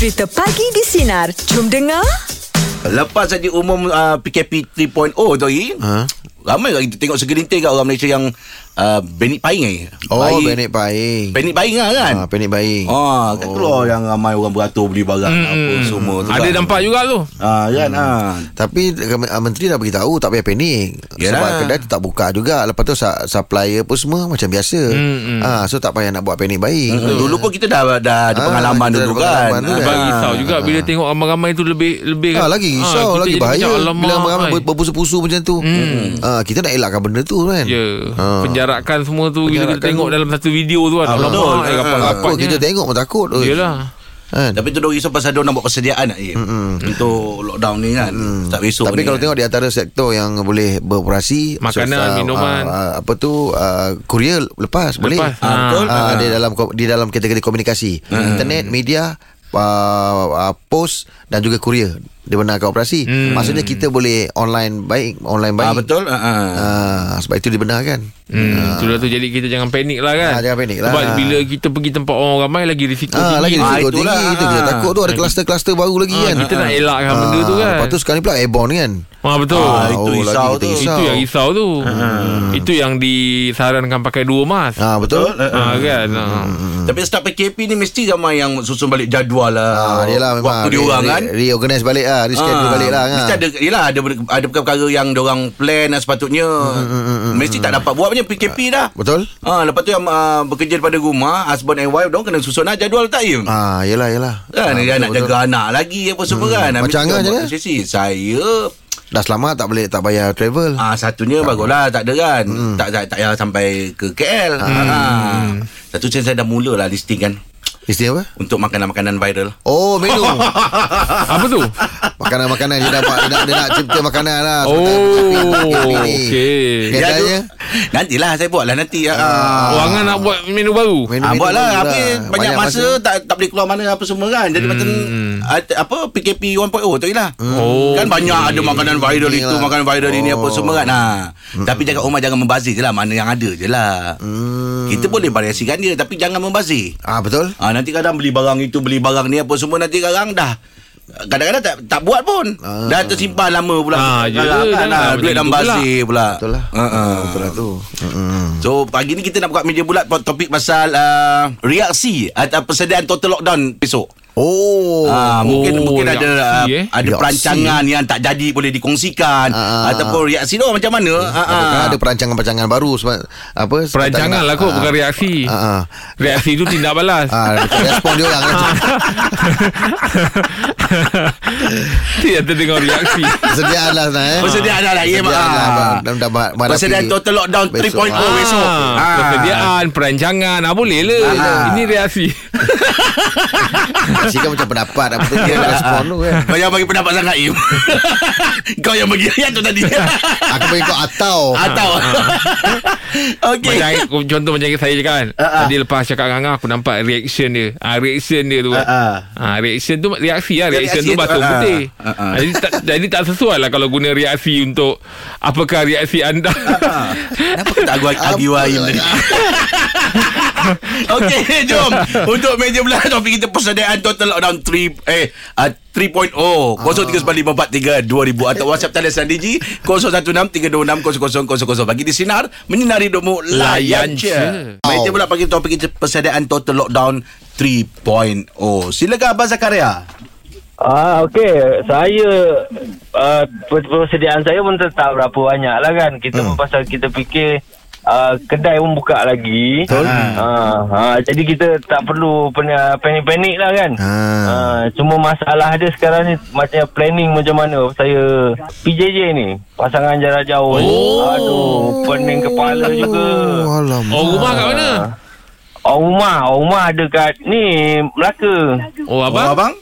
Cerita Pagi di Sinar. Jom dengar. Lepas saja umum uh, PKP 3.0 tu Ha? ramai kita tengok segelintir kat orang Malaysia yang uh, benik paing eh. Oh, Bayi- Benik Paing. Benik paing lah kan. Ah, Benik Paing. Ah, kan keluar yang ramai orang beratur beli barang apa semua tu Ada kan. nampak juga tu. Ah kan ah. Tapi uh, menteri dah beritahu tak payah panik. Yalah. Sebab kedai tetap buka juga. Lepas tu supplier pun semua macam biasa. Hmm, Ah, so tak payah nak buat panik baik. Hmm. Dulu pun kita dah dah ada Ah, pengalaman dulu kan. tu kan. Sebab risau juga bila tengok ramai-ramai tu lebih lebih Ah, lagi risau, kita lagi bahaya. Bila ramai kan. ber- berpusu-pusu macam tu. Ah, kita nak elakkan benda tu kan. Ya, Ah. Penjarakan semua tu kita tengok tu. dalam satu video tu kan. Ah, betul. Eh, rapat-rapatnya. Takut kita tengok pun takut. oi. Yelah. Kan? Tapi tu dia risau pasal dia nak buat persediaan nak eh. Untuk lockdown ni kan. Tak besok Tapi ni, kalau kan. tengok di antara sektor yang boleh beroperasi Makanan, so, minuman. ah, apa tu ah, kurier lepas, boleh Lepas. Ah, betul. Ah, di dalam di dalam kategori komunikasi internet media uh, uh, post dan juga kurier dibenarkan operasi Hmm. maksudnya kita boleh online baik online baik Ah betul. Ah. ah. Ah, sebab itu dibenarkan Hmm, itulah tu jadi kita jangan panik lah kan. Ah, jangan panik lah. Sebab bila kita pergi tempat orang ramai lagi risiko Ah, lagi tinggi. Ah, risiko itulah. tinggi Itu kita Ah. takut tu Ada kluster-kluster baru lagi Ah, kan kita nak elakkan benda tu kan. Lepas tu sekarang ni pula airborne kan Ah betul. Ah, Ah, itu Oh, risau lagi tu. risau. itu yang risau tu. Itu yang disarankan pakai dua mask. Ah betul. Ah kan. Ah. Tapi start PKP ni mesti ramai yang susun balik jadual lah. Ah, yelah memang Waktu dia orang kan. Reorganize balik lah Reschedule Ah, balik lah Mesti kan? ada Yelah ada Ada perkara yang Diorang plan lah sepatutnya. Mesti tak dapat buat Macam PKP dah. Betul. Ah, lepas tu yang uh, bekerja daripada rumah Husband and wife Diorang kena susun lah jadual tak ya Ah, yelah yelah. Kan ah, dia nak betul, jaga anak lagi Apa semua kan. Macam kita je. Saya Dah selamat tak boleh Tak payah travel. Ah satunya baguslah tak ada kan. Tak tak tak payah sampai ke KL. Ah. Satu sen saya dah mula lah listing kan Isteri apa? untuk makanan-makanan viral. Oh menu Apa tu? Makanan-makanan Dia nak, dia nak, dia nak cipta makanan lah Oh, okey. Biasanya tu, nantilah saya buat lah nanti. Ah. Oh, Angan nak buat menu baru. Menu- Ah, menu buat lah baru Habis lah. banyak, masa, tak tak boleh keluar mana apa semua kan Jadi macam ah, Apa PKP 1.0 tu lah Oh, Kan banyak ada makanan viral itu Inilah. Makanan viral ini apa semua kan ha. Tapi jaga rumah jangan membazir je lah Mana yang ada je lah Hmm. Kita boleh variasikan dia Tapi jangan membazir Ah betul Ah nanti kadang beli barang itu beli barang ni apa semua nanti kadang dah kadang-kadang tak tak buat pun. Ah. Dah tersimpan lama pula. Ah, Kadang- yelah, kan, ah, macam duit itu dan pula. basir pula. Betul lah Ha ah. Betul lah tu Mm-mm. So pagi ni kita nak buka meja bulat topik pasal uh, reaksi atau persediaan total lockdown besok. Oh Ah, mungkin Oh, mungkin ada reaksi, uh, eh. ada Reaksi. perancangan yang tak jadi boleh dikongsikan Ah. ataupun reaksi dia macam mana? Ah, Adakah ah. ada perancangan-perancangan baru sebab apa Perancangan lah kot, bukan reaksi. Ah, ah. Reaksi tu tindak balas. Ah, respon dia orang. Dia terdengar reaksi. Persediaan lah eh. Persediaan dah lah, ya, lah, Ah. dah- dah Persediaan total lockdown 3.0 besok. besok. Ah, Persediaan, perancangan. Ah, boleh lah. Ah. Ini reaksi. Kasih kan macam pendapat Apa tu dia respon tu kan Kau yang bagi pendapat sangat Im Kau yang bagi ayat tu tadi Aku bagi kau atau Atau Okey Macam contoh macam saya cakap kan. Ah. Tadi lepas cakap dengan Angah, aku nampak reaction dia. Ah, reaction dia tu. Ah, Ah, reaction tu reaksi lah. Reaction Reaksi tu tu, batuk ah, putih. ah, ah. Jadi tak jadi tak sesuai lah kalau guna reaksi untuk apakah reaksi anda. Kenapa kau tak aku Agi Wahim tadi Okey jom. Untuk meja belah Topik kita persediaan total lockdown 3 Eh uh, 3.0 0395432000 Atau WhatsApp talian Sandiji 0163260000 Bagi di Sinar Menyinari hidupmu Layan je. Meja pula pagi topik kita Persediaan total lockdown 3.0 Silakan Abang Zakaria. Ah okey, saya uh, persediaan saya pun tak berapa banyak lah kan. Kita hmm. pasal kita fikir uh, kedai pun buka lagi. Betul. Ah, ah, jadi kita tak perlu panik-panik lah kan. Ha. Ah, cuma masalah dia sekarang ni macam planning macam mana. Saya PJJ ni, pasangan jarak jauh. ni. Oh. Aduh, pening kepala juga. Oh, alamak. Oh, rumah kat mana? Oh, rumah, oh, rumah ada kat ni Melaka. Oh, Abang abang? Abang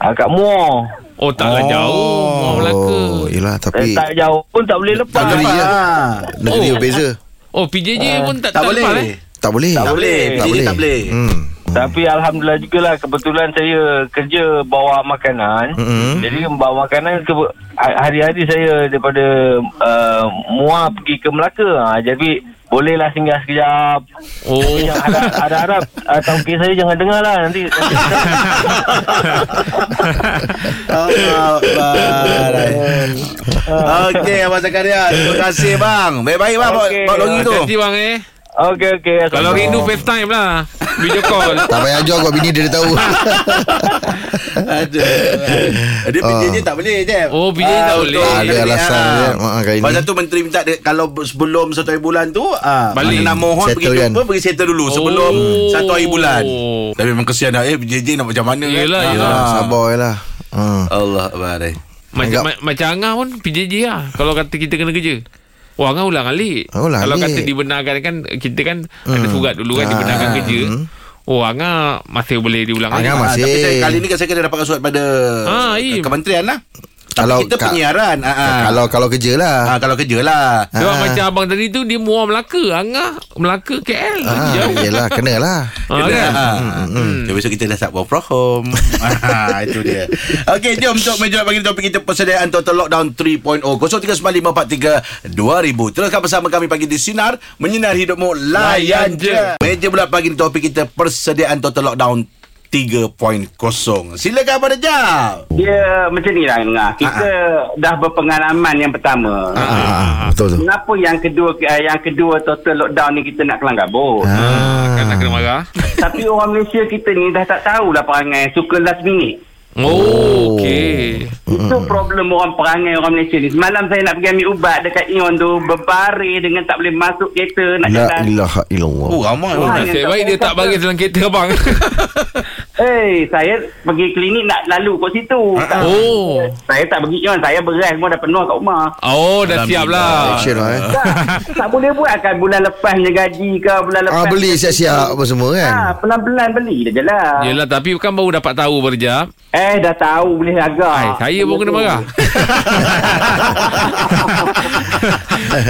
Ah, kat Muar. Oh, taklah jauh. Mau Melaka. Oh, yelah Eh, tapi tak jauh pun tak boleh lepas. Negeri je. Ah, negeri Oh. berbeza. Oh, PJJ pun tak, Tak boleh lepas, eh? Tak boleh. Tak boleh. Tak boleh Tak boleh Hmm. Tapi Alhamdulillah jugalah kebetulan saya kerja bawa makanan. Mm-mm. Jadi bawa makanan ke hari-hari saya daripada uh, Muar pergi ke Melaka. Ha, jadi Bolehlah singgah sekejap. Oh. Yang harap, harap uh, tauke saya jangan dengar lah nanti. Okey Abang Zakaria Terima kasih bang Baik-baik bang Bawa Okey. bawa lori tu Hati-hati bang eh. Okey okey. Kalau rindu FaceTime lah. Video call. Tak payah jual kau bini dia dah tahu. Aduh Dia PJJ tak boleh je Oh, PJJ tak boleh. Ada alasan dia. Mak, kali ni. Pasal tu menteri minta dia, Kalau sebelum satu hari bulan tu ah, Balik. Nak mohon Settle pergi kan? jumpa Pergi settle dulu Sebelum Oh. satu hari bulan Tapi memang kesian dah Eh PJJ nak macam mana Yelah, kan? yelah. Ah. Sabar je lah. Hmm. Allah eh. Macam ma- macam Angah pun PJJ lah Kalau kata kita kena kerja Wah Angah ulang alik Ah, ulang Kalau alik. kata dibenarkan kan Kita kan Ada surat dulu kan Ah, Dibenarkan kerja hmm. Oh Angah Masih boleh diulang Angah alik masih- Ah, Tapi saya, kali ni kan saya kena dapatkan surat pada Ah, ke- iya. Kementerian lah Kalau kita ka- penyiaran ah, ah. Kalau kalau kerja lah. ah, Kalau kerja lah Sebab macam abang tadi tu Dia muar Melaka Angah Melaka KL Ah, Jauh yelah, kena lah. Ah, Kena, kan? ah. Hmm. Besok kita dah start work from home ah, Itu dia Okey jom untuk meja bagi topik kita Persediaan Total Lockdown 3.0 0395432000 Teruskan bersama kami pagi di Sinar Menyinar hidupmu Layan Layan je je. Meja pula pagi topik kita Persediaan Total Lockdown 3.0 Silakan pada jam Dia macam ni lah. Kita dah berpengalaman yang pertama. Ah, ah, ah, betul tu. Kenapa yang kedua uh, yang kedua total lockdown ni kita nak kelang kabut? Ah. Kan nak kena marah Tapi orang Malaysia kita ni dah tak tahulah perangai suka last minute. Oh Okay Itu problem orang perangai orang Malaysia ni. Semalam saya nak pergi ambil ubat dekat Ion tu berbaris dengan tak boleh masuk kereta nak La jalan. ilaha illallah. Oh ramai Oh, Wah, nasib baik dia tak bagi dalam kereta abang Eh, saya pergi klinik nak lalu kat situ. Oh Saya tak pergi Ion, saya beras semua dah penuh kat rumah. Oh dah siap lah Action lah eh. tak, tak boleh buat kan bulan lepas punya gaji ke bulan lepas. Ah beli siap-siap apa semua kan. Ha, pelan-pelan beli je lah. Yelah tapi kan baru dapat tahu berjap Eh, dah tahu boleh agak. Ay, Saya pun kena marah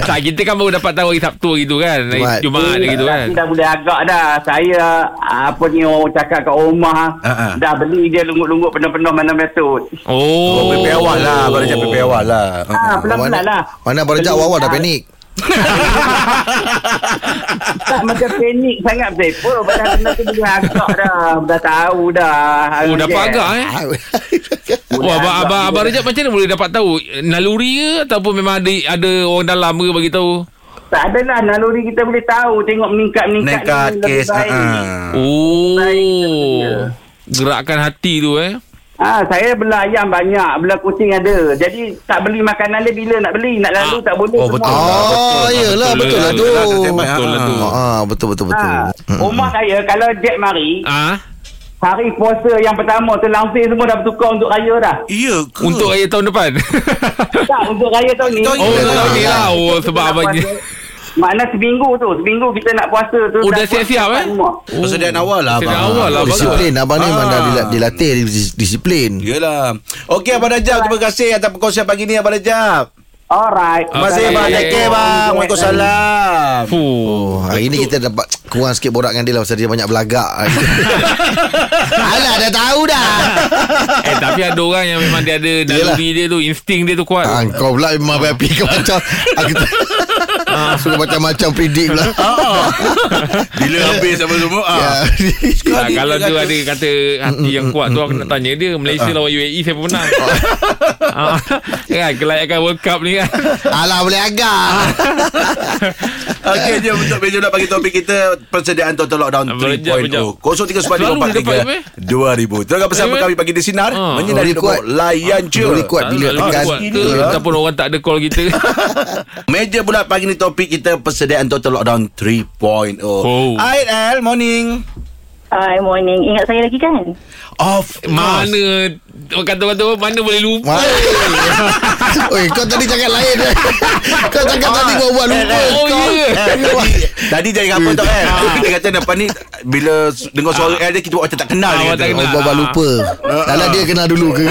Tak kita kan baru dapat tahu hari Sabtu hari tu kan Hari Jumaat. Jumaat gitu kan Dah boleh agak dah. Saya apa ni orang cakap kat rumah Ha, ha. dah beli dia lungut-lungut penuh-penuh mana betul. Oh, Oh PP awal lah Baru macam PP awal lah Ha, pelan-pelan lah. Mana baru jauh awal dah panik. Tak macam panik sangat Zepo. Padahal benda tu boleh agak dah. Dah tahu dah. Oh dapat agak eh Boleh Wah, abang, abang, dia. abang Rejab macam mana boleh dapat tahu? Naluri ke ataupun memang ada ada orang dalam ke bagi tahu? Tak adalah naluri kita boleh tahu. Tengok meningkat-meningkat lebih kes baik. ah. Oh. Gerakkan hati tu eh. Ha, saya belah ayam banyak, belah kucing ada. Jadi tak beli makanan dia bila nak beli, nak lalu Ah. tak boleh. Oh, semua. betul. Oh, iyalah betul lah tu. Betul lah, tu. Betul lah tu. Ah, betul betul betul. Ha, rumah saya kalau Jack mari, Ah, hari puasa yang pertama tu langsir semua dah bertukar untuk raya dah. Ya ke? untuk raya tahun depan. tak, untuk raya tahun ni. Oh, Yelah. tahun ni lah. Oh, Kita sebab abangnya. Makna seminggu tu, seminggu kita nak puasa tu. Oh, dah siap-siap, eh? semua. Persediaan awal lah Persediaan abang. awal lah. Disiplin abang ni memang dah Ah. dila- dilatih dis- disiplin. Yelah Okey Abang Rajab Terima kasih atas perkongsian pagi ni Abang Rajab Alright. Terima kasih care bang Waalaikumsalam Fuh. Oh, hari ni kita dapat kurang sikit borak dengan dia lah pasal dia banyak belagak. Alah dah tahu dah. Eh, tapi ada orang yang memang dia ada naluri dia tu, insting dia tu kuat. Ah, kau pula memang happy kau macam aku tak Suruh macam-macam predict pula. Ah. Bila habis apa semua ah. Ya. Ah, kalau kata- ada kata hati yang kuat tu aku nak tanya dia Malaysia lawan UAE siapa menang? ah, kan kelayakan World Cup ni kan. Alah boleh agak. Okey jom untuk meja nak bagi topik kita persediaan total lockdown Ah, berjam, berjam. 3.0 Selalu dia dapat, eh? 039543 2000 Teruskan bersama kami pagi di sinar menyinar Boleh hidup kuat. layan je Boleh kuat bila tekan. Ataupun orang tak ada call kita Meja pula pagi ni topik kita persediaan total lockdown 3.0 Oh. Ait El morning Hi, morning. Ingat saya lagi kan? Of. Mana Kata-kata mana boleh lupa Oi, kau tadi cakap lain. kau cakap tadi kau buat lupa. Oh, Kau- ya. Eh, tadi, tadi jadi apa tau eh Dia kata depan ni Bila dengar suara El dia Kita buat macam tak kenal Ah, dia awak tak kata. kenal. Oh, bawa lupa. Dalam dia kenal dulu ke?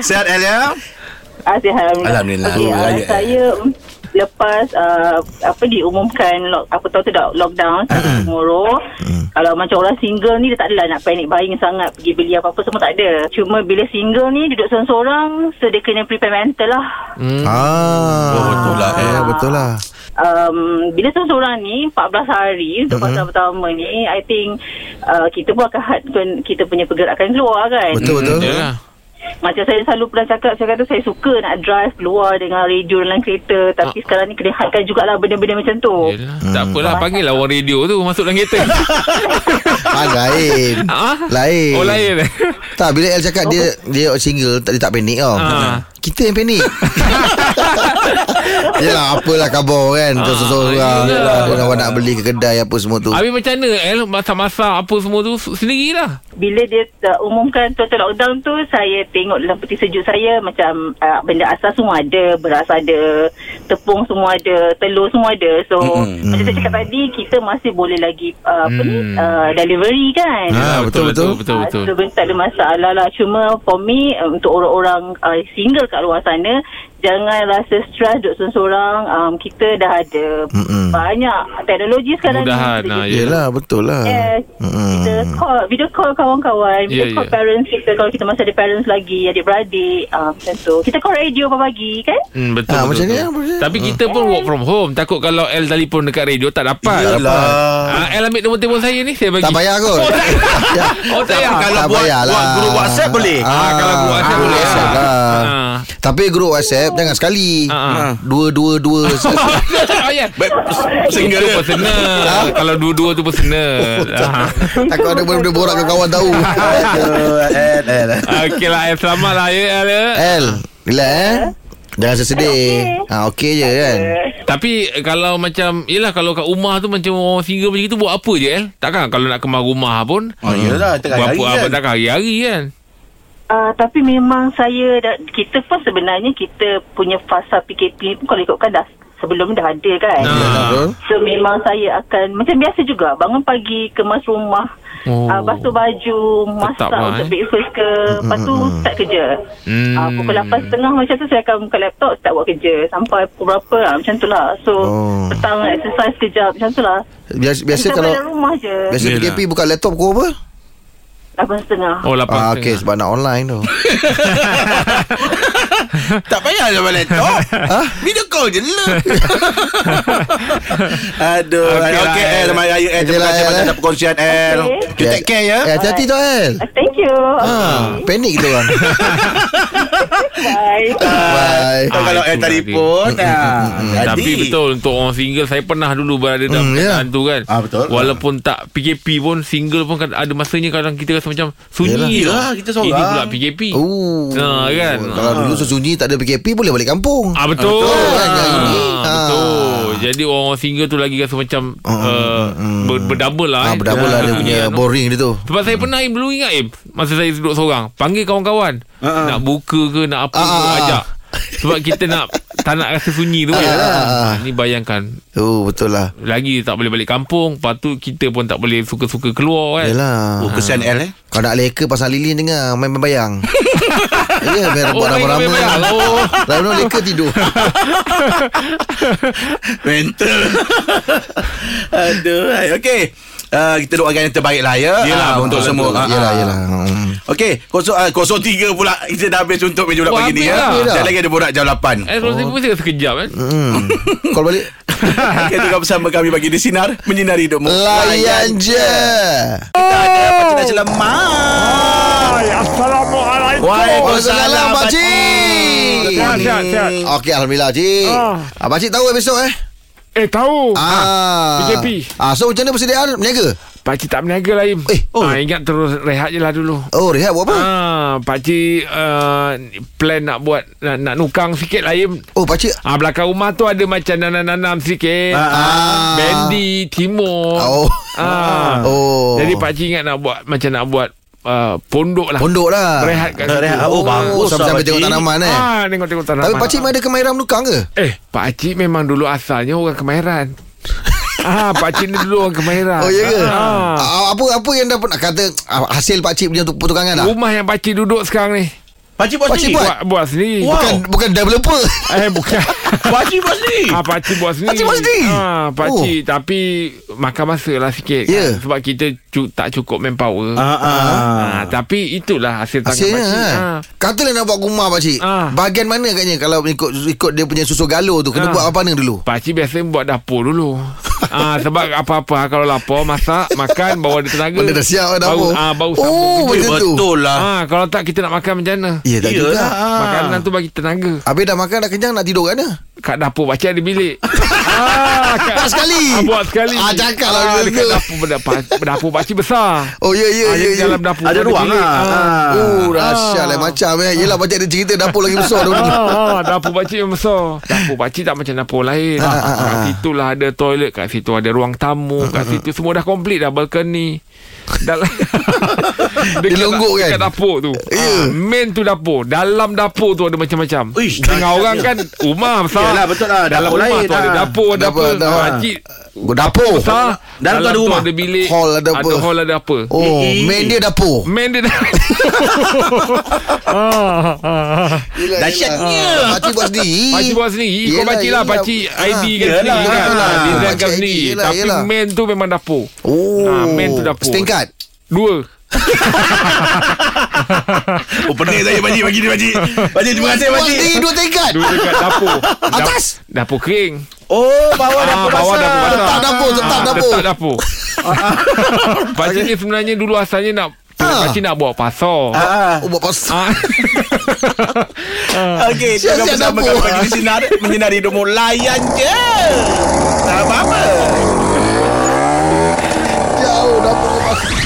Sehat El ya Ah, sihat, Alhamdulillah. Alhamdulillah. Okay, uh, raya, eh. saya mm, lepas uh, apa diumumkan lock, apa tahu tu dah lockdown sampai tomorrow. Kalau macam orang single ni dia tak adalah nak panic buying sangat pergi beli apa-apa semua tak ada. Cuma bila single ni duduk seorang-seorang so dia kena prepare mental lah. Ah, Oh, betul lah, eh. Betul lah. um, bila seorang ni 14 hari untuk Mhm. fasa pertama ni I think uh, kita pun akan hadkan kita punya pergerakan keluar kan Betul betul. Yalah. Macam saya selalu pernah cakap Saya kata saya suka nak drive keluar Dengan radio dalam kereta Tapi sekarang ni kena hadkan jugalah Benda-benda macam tu Yalah. Tak apalah Panggil lah orang radio tu Masuk dalam kereta Ah, lain. Ah? Lain. Oh lain Tak bila El cakap dia dia single dia tak panik tau. Ah. Kita yang panik. Apalah khabar kan Ah, Seorang-seorang yelah. Orang awak nak beli ke kedai Apa semua tu Habis macam mana El Masak-masak apa semua tu Sendirilah Bila dia uh, umumkan total lockdown tu Saya tengok dalam peti sejuk saya Macam uh, benda asas semua ada Beras ada Tepung semua ada Telur semua ada So Mm-mm. macam saya cakap tadi Kita masih boleh lagi uh, Apa ni Hmm. uh, Delivery kan Ah, betul, betul. Betul betul, Ah, so, tak ada masalah lah Cuma for me uh, Untuk orang-orang uh, single kat luar sana Jangan rasa stres Duduk seorang-seorang um, Kita dah ada Mm-mm. Banyak teknologi sekarang Mudahan, ni ah, Kita Yelah betul lah Yes. Mm-mm. Kita call, video call kawan-kawan, video Yeah, call yeah. parents kita kalau kita masih ada parents lagi, adik-beradik, uh, macam tu. Kita call radio pagi-pagi kan? Hmm, betul, Ah, betul, macam ni betul. ni. Tapi kita pun work from home Takut kalau El telefon dekat radio Tak dapat Yelah. ah, El ambil nombor telefon saya ni Saya bagi Tak payah kot Oh tak. Oh tak payah Kalau Tak buat, lah. buat grup WhatsApp boleh Ah, kalau grup WhatsApp ah, boleh lah. Ah. Tapi grup WhatsApp Jangan sekali. Ah. Dua dua dua Oh ya Single Itu dia. personal Kalau dua-dua tu personal. Ah. Takut ada benda-benda borak ke kawan tahu. El. Okey lah El Selamat lah ya El ya. El Relax eh. Jangan sesedih. Ah Okey je kan? Tapi eh, kalau macam Yelah kalau kat rumah tu Macam orang single macam itu Buat apa je El Takkan kalau nak kemas rumah pun? Oh, yelah, tengah Buat hari apa kan. Takkan hari-hari kan Uh, tapi memang saya dah, kita pun sebenarnya kita punya fasa PKP pun kalau ikutkan dah sebelum dah ada kan. Ah. Betul So memang saya akan macam biasa juga bangun pagi kemas rumah Oh. uh, basuh baju masak lah, untuk eh. breakfast ke lepas tu start kerja Hmm. uh, pukul 8.30 macam tu saya akan buka laptop start buat kerja sampai pukul berapa lah macam tu lah so Oh. petang exercise kejap macam tu lah Biasa, biasa kita kalau rumah je Biasa Yelah. PKP buka laptop kau apa 8.30 Oh lapan Ah, setengah. Okey sebab nak online tu. Tak payah sama laptop Video call je lah. Aduh Okey Okey lah, okay, El El. Terima kasih El Terima kasih El, banyak eh. perkongsian El Okey. You take care ya. Eh hati-hati tau El thank you. Ha, panik kita orang bye Bye Ah, Kalau itulah telefon ah, jadi. Tapi betul Untuk orang single Saya pernah dulu Berada dalam Hmm, keadaan ya. tu kan Ah, betul. Walaupun tak PKP pun Single pun kan Ada masanya Kadang kita rasa macam Sunyi tau. Yelah, kita seorang. Ini pula PKP Oh, Ah, kan? Kalau dulu sesunyi tak ada PKP boleh balik kampung. Ah betul. Betul, kan, yang. Ah, Ah. betul. Jadi orang single tu lagi rasa macam uh, ber, berdouble lah. Ah, eh. berdouble lah dia Ah, punya boring dia tu. Sebab saya pernah Im dulu ingat Im Masa saya duduk seorang Panggil kawan-kawan Ah, ah. Nak buka ke Nak apa Ah, ke ah, ah. Ajak Sebab kita nak Tak nak rasa sunyi tu kan Ah, ah, ah. Ni bayangkan Oh, betul lah. Lagi tak boleh balik kampung Lepas tu kita pun tak boleh Suka-suka keluar kan Yalah. Oh kesian El eh Kau nak leka pasal lilin dengar main-main bayang. Ya, Oh, buat rama-rama. main bayang. Oh. Lalu leka tidur. Mental Aduh hai. Uh, kita doakan yang terbaik lah ya Yelah, Ah, untuk semua betul. Ah, Yelah, ah. yelah. Hmm. Okey, kosong uh, 03 pula kita dah habis untuk meja bulat Oh, pagi ni ya. dah. Sekali lagi ada borak jam 8. Eh kalau oh. saya sekejap kan Hmm. Call balik. Okey, tengok bersama kami bagi di sinar menyinari hidupmu. Layan je. Kita ada Pakcik Nasi Lemak. Assalamualaikum. Waalaikumsalam Pakcik. Sihat, sihat, sihat. Okey, Alhamdulillah, Cik. Ah. Pakcik tahu besok eh? Eh tahu. Ah. PKP. Ah, so macam mana persediaan? Berniaga? Pakcik tak berniaga Im. Eh, oh. Ah, ingat terus rehat je lah dulu. Oh, rehat buat apa? Ah, pakcik uh, plan nak buat nak, nak nukang sikit lah Im. Oh, pakcik. Ah, belakang rumah tu ada macam nanam-nanam sikit. Ah. Bendi, timur. Oh. Ah. Oh. Jadi pakcik ingat nak buat macam nak buat uh, pondok lah. Pondok lah. Rehat kat situ. Rehat. Oh, bagus lah, Sampai tengok tanaman eh. Ah, tengok-tengok tanaman. Tapi pakcik ada kemahiran menukang ke? Eh, pakcik memang dulu asalnya orang kemahiran. ah, pakcik ni dulu orang kemahiran. Oh, ya ke? Ah. Ah, apa apa yang dapat nak kata ah, hasil pakcik punya untuk pertukangan lah? Rumah yang pakcik duduk sekarang ni. Pakcik buat Pakcik sendiri. buat? Buat, buat sendiri. Wow. Bukan bukan developer. Eh, bukan. Pakcik buat sendiri. Ah, pakcik buat sendiri. Pakcik buat sendiri? Ah, pakcik. Tapi makan masa lah sikit. Ya. Kan? Sebab kita cu- tak cukup manpower. Ah, ah. Ah, tapi itulah hasil tangan Hasilnya pakcik. ha. Ah. Katalah nak buat rumah pakcik Ah. Bahagian mana agaknya Kalau ikut ikut dia punya susu galur tu Kena Ah. buat apa mana dulu Pakcik biasa buat dapur dulu. ah, sebab apa-apa kalau lapar masak, makan bawa ada tenaga. Benda dah siap dah dapur. Baru, ah, baru Oh, sambung kerja. macam tu. Betul lah. Ah, kalau tak kita nak makan macam mana? Ya tak juga Yelah. Makanan tu bagi tenaga. Habis dah makan dah kenyang Nak tidur kat mana Kat dapur pakcik ada bilik. ah, kat, Buat sekali Ah, buat sekali. Ah, cakap lah ah, dekat dapur dapur, dapur pakcik besar. Oh ya ya Ah, ya, ya. dalam dapur Ada ruang lah. Ah. Ah. Oh dahsyat lah macam eh Yelah pakcik ada cerita Dapur lagi besar tu Ah, ah, dapur pakcik yang besar Dapur pakcik tak macam dapur lain Ah, ah, ah, Kat ah. situ lah ada toilet Kat situ ada ruang tamu Kat situ semua dah komplit dah Balcony Dalam Dia longgok kan? Dekat dapur tu Ya. Ah, Main tu dapur Dalam dapur tu ada macam-macam Uish, Tengah dahsyat orang dia. kan Rumah besar Yalah, betul lah. Dalam Dapur rumah lain tu ada lah. dapur Ada Dapur, apa dapur. Pakcik Dapur besar Dalam tu ada rumah? ada bilik Hall ada apa? Ada hall ada apa Oh main dia dapur Main dia dah ah, ah, ah. Yelah, Dahsyatnya. yelah. Pakcik buat sendiri Pakcik buat sendiri Kau pakcik lah. Pakcik Ah. ID kan sendiri kan. Ah, Design Pakcik kan sendiri Tapi main tu memang dapur Oh Ah, main tu dapur. Setingkat Dua Oh pening saya pakcik Bagi dia pakcik Pakcik terima kasih pakcik dua tingkat Dua dekat dapur Dap- Atas? Dapur kering Oh bawah Ah, dapur bawah basah. dapur basah Tetap dapur, tetap Ah, dapur. Tetap dapur Pakcik ni sebenarnya Dulu asalnya nak Ah. Pakcik nak buat pasar Ah, Oh buat pasal Ah. Okey, Siap-siap bersama dapur. kami pagi di sinar menyinari hidupmu layan je. Tak apa-apa. Jauh dapur ke pasal